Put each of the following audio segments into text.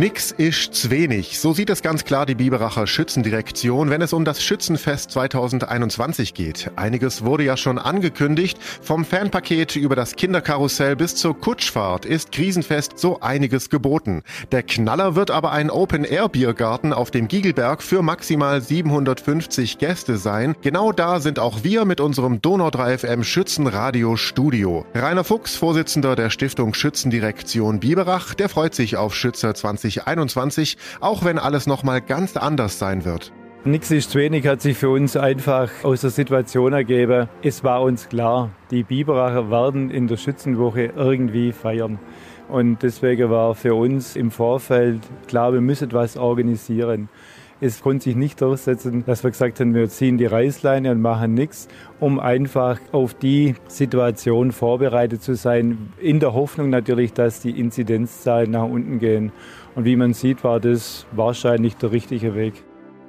Nix ist zwenig. So sieht es ganz klar die Biberacher Schützendirektion, wenn es um das Schützenfest 2021 geht. Einiges wurde ja schon angekündigt. Vom Fanpaket über das Kinderkarussell bis zur Kutschfahrt ist Krisenfest so einiges geboten. Der Knaller wird aber ein Open-Air-Biergarten auf dem Giegelberg für maximal 750 Gäste sein. Genau da sind auch wir mit unserem Donau 3 FM Schützenradio Studio. Rainer Fuchs, Vorsitzender der Stiftung Schützendirektion Biberach, der freut sich auf Schütze 20 2021, auch wenn alles nochmal ganz anders sein wird. Nichts ist zu wenig hat sich für uns einfach aus der Situation ergeben. Es war uns klar, die Biberacher werden in der Schützenwoche irgendwie feiern. Und deswegen war für uns im Vorfeld klar, wir müssen etwas organisieren. Es konnte sich nicht durchsetzen, dass wir gesagt haben, wir ziehen die Reißleine und machen nichts, um einfach auf die Situation vorbereitet zu sein, in der Hoffnung natürlich, dass die Inzidenzzahlen nach unten gehen. Und wie man sieht, war das wahrscheinlich der richtige Weg.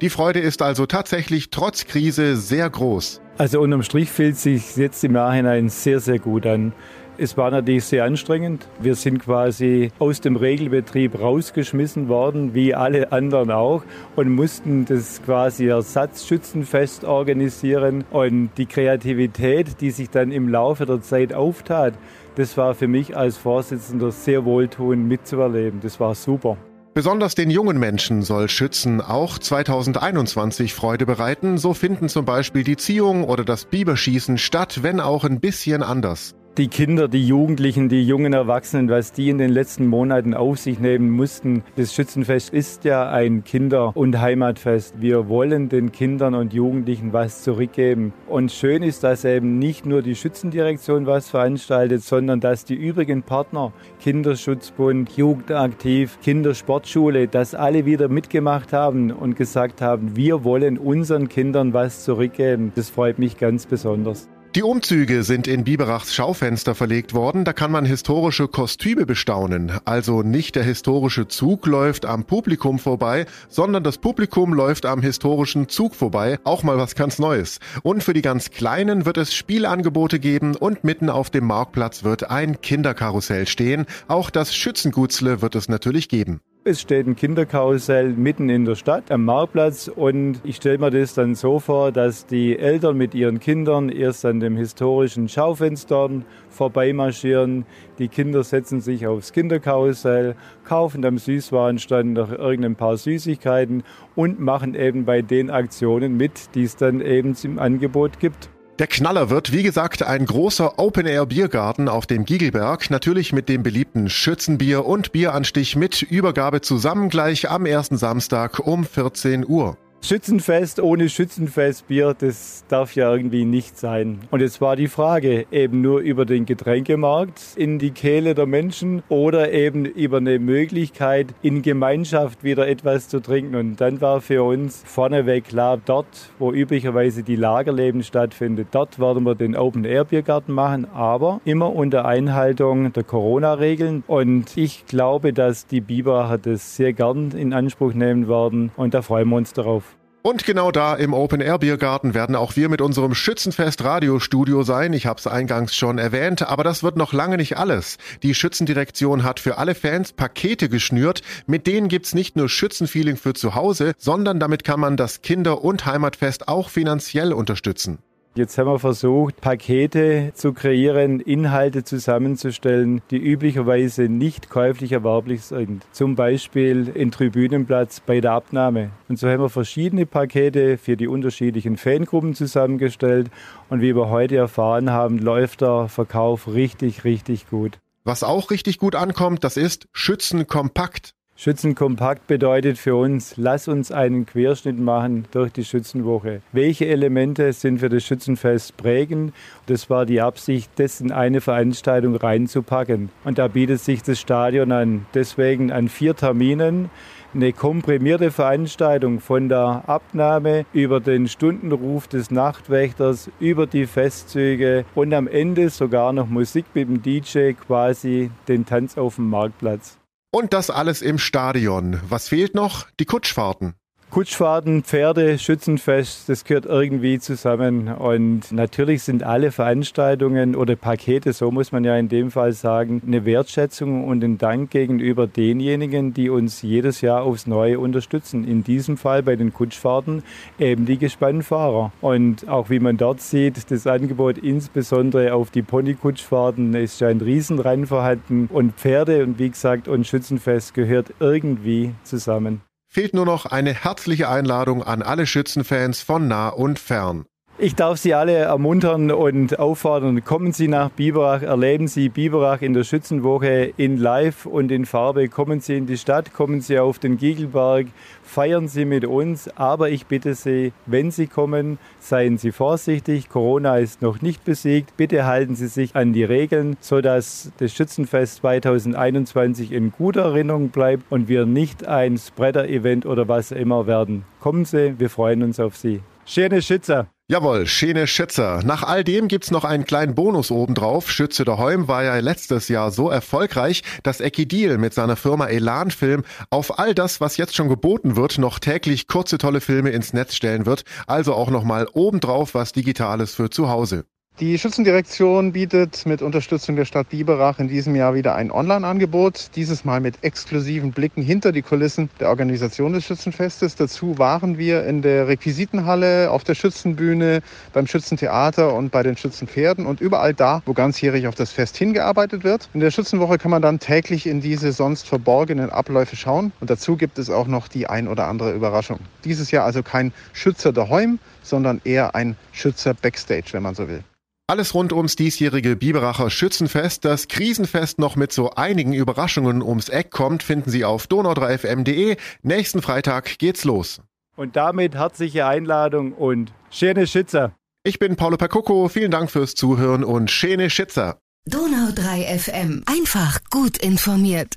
Die Freude ist also tatsächlich trotz Krise sehr groß. Also unterm Strich fühlt sich jetzt im Nachhinein sehr, sehr gut an. Es war natürlich sehr anstrengend. Wir sind quasi aus dem Regelbetrieb rausgeschmissen worden, wie alle anderen auch, und mussten das quasi Ersatzschützenfest organisieren. Und die Kreativität, die sich dann im Laufe der Zeit auftat, das war für mich als Vorsitzender sehr wohltuend mitzuerleben. Das war super. Besonders den jungen Menschen soll Schützen auch 2021 Freude bereiten. So finden zum Beispiel die Ziehung oder das Biberschießen statt, wenn auch ein bisschen anders die Kinder, die Jugendlichen, die jungen Erwachsenen, was die in den letzten Monaten auf sich nehmen mussten. Das Schützenfest ist ja ein Kinder- und Heimatfest. Wir wollen den Kindern und Jugendlichen was zurückgeben. Und schön ist, dass eben nicht nur die Schützendirektion was veranstaltet, sondern dass die übrigen Partner, Kinderschutzbund, Jugendaktiv, Kindersportschule, dass alle wieder mitgemacht haben und gesagt haben, wir wollen unseren Kindern was zurückgeben. Das freut mich ganz besonders. Die Umzüge sind in Biberachs Schaufenster verlegt worden. Da kann man historische Kostüme bestaunen. Also nicht der historische Zug läuft am Publikum vorbei, sondern das Publikum läuft am historischen Zug vorbei. Auch mal was ganz Neues. Und für die ganz Kleinen wird es Spielangebote geben und mitten auf dem Marktplatz wird ein Kinderkarussell stehen. Auch das Schützengutzle wird es natürlich geben. Es steht ein Kinderkarussell mitten in der Stadt am Marktplatz und ich stelle mir das dann so vor, dass die Eltern mit ihren Kindern erst an dem historischen Schaufenster vorbeimarschieren. Die Kinder setzen sich aufs Kinderkarussell, kaufen am Süßwarenstand noch irgendein paar Süßigkeiten und machen eben bei den Aktionen mit, die es dann eben im Angebot gibt. Der Knaller wird, wie gesagt, ein großer Open-Air-Biergarten auf dem Giegelberg, natürlich mit dem beliebten Schützenbier und Bieranstich mit Übergabe zusammen gleich am ersten Samstag um 14 Uhr. Schützenfest ohne Schützenfestbier, das darf ja irgendwie nicht sein. Und jetzt war die Frage, eben nur über den Getränkemarkt in die Kehle der Menschen oder eben über eine Möglichkeit, in Gemeinschaft wieder etwas zu trinken. Und dann war für uns vorneweg klar, dort, wo üblicherweise die Lagerleben stattfindet, dort werden wir den Open-Air-Biergarten machen, aber immer unter Einhaltung der Corona-Regeln. Und ich glaube, dass die Biberacher das sehr gern in Anspruch nehmen werden und da freuen wir uns darauf. Und genau da im Open Air Biergarten werden auch wir mit unserem Schützenfest Radiostudio sein. Ich habe es eingangs schon erwähnt, aber das wird noch lange nicht alles. Die Schützendirektion hat für alle Fans Pakete geschnürt. Mit denen gibt's nicht nur Schützenfeeling für zu Hause, sondern damit kann man das Kinder- und Heimatfest auch finanziell unterstützen. Jetzt haben wir versucht, Pakete zu kreieren, Inhalte zusammenzustellen, die üblicherweise nicht käuflich erwerblich sind. Zum Beispiel in Tribünenplatz bei der Abnahme. Und so haben wir verschiedene Pakete für die unterschiedlichen Fangruppen zusammengestellt. Und wie wir heute erfahren haben, läuft der Verkauf richtig, richtig gut. Was auch richtig gut ankommt, das ist Schützen kompakt. Schützenkompakt bedeutet für uns, lass uns einen Querschnitt machen durch die Schützenwoche. Welche Elemente sind für das Schützenfest prägend? Das war die Absicht, das in eine Veranstaltung reinzupacken. Und da bietet sich das Stadion an. Deswegen an vier Terminen eine komprimierte Veranstaltung von der Abnahme über den Stundenruf des Nachtwächters, über die Festzüge und am Ende sogar noch Musik mit dem DJ, quasi den Tanz auf dem Marktplatz. Und das alles im Stadion. Was fehlt noch? Die Kutschfahrten. Kutschfahrten, Pferde, Schützenfest, das gehört irgendwie zusammen. Und natürlich sind alle Veranstaltungen oder Pakete, so muss man ja in dem Fall sagen, eine Wertschätzung und ein Dank gegenüber denjenigen, die uns jedes Jahr aufs Neue unterstützen. In diesem Fall bei den Kutschfahrten eben die Gespannfahrer. Und auch wie man dort sieht, das Angebot insbesondere auf die Ponykutschfahrten ist ja ein Riesenrennen vorhanden. Und Pferde und wie gesagt und Schützenfest gehört irgendwie zusammen fehlt nur noch eine herzliche Einladung an alle Schützenfans von nah und fern. Ich darf Sie alle ermuntern und auffordern, kommen Sie nach Biberach, erleben Sie Biberach in der Schützenwoche in Live und in Farbe. Kommen Sie in die Stadt, kommen Sie auf den Giegelberg, feiern Sie mit uns. Aber ich bitte Sie, wenn Sie kommen, seien Sie vorsichtig. Corona ist noch nicht besiegt. Bitte halten Sie sich an die Regeln, sodass das Schützenfest 2021 in guter Erinnerung bleibt und wir nicht ein Spreader-Event oder was immer werden. Kommen Sie, wir freuen uns auf Sie. Schöne Schützer! Jawohl, Schene Schützer. Nach all dem gibt's noch einen kleinen Bonus obendrauf. Schütze daheim war ja letztes Jahr so erfolgreich, dass Eki Deal mit seiner Firma Elan Film auf all das, was jetzt schon geboten wird, noch täglich kurze tolle Filme ins Netz stellen wird. Also auch nochmal obendrauf was Digitales für zu Hause. Die Schützendirektion bietet mit Unterstützung der Stadt Biberach in diesem Jahr wieder ein Online-Angebot, dieses Mal mit exklusiven Blicken hinter die Kulissen der Organisation des Schützenfestes. Dazu waren wir in der Requisitenhalle, auf der Schützenbühne, beim Schützentheater und bei den Schützenpferden und überall da, wo ganzjährig auf das Fest hingearbeitet wird. In der Schützenwoche kann man dann täglich in diese sonst verborgenen Abläufe schauen und dazu gibt es auch noch die ein oder andere Überraschung. Dieses Jahr also kein Schützer daheim, sondern eher ein Schützer Backstage, wenn man so will. Alles rund ums diesjährige Biberacher Schützenfest, das Krisenfest noch mit so einigen Überraschungen ums Eck kommt, finden Sie auf donau3fm.de. Nächsten Freitag geht's los. Und damit herzliche Einladung und schöne Schützer. Ich bin Paulo Percoco, vielen Dank fürs Zuhören und schöne Schützer. Donau3 FM, einfach gut informiert.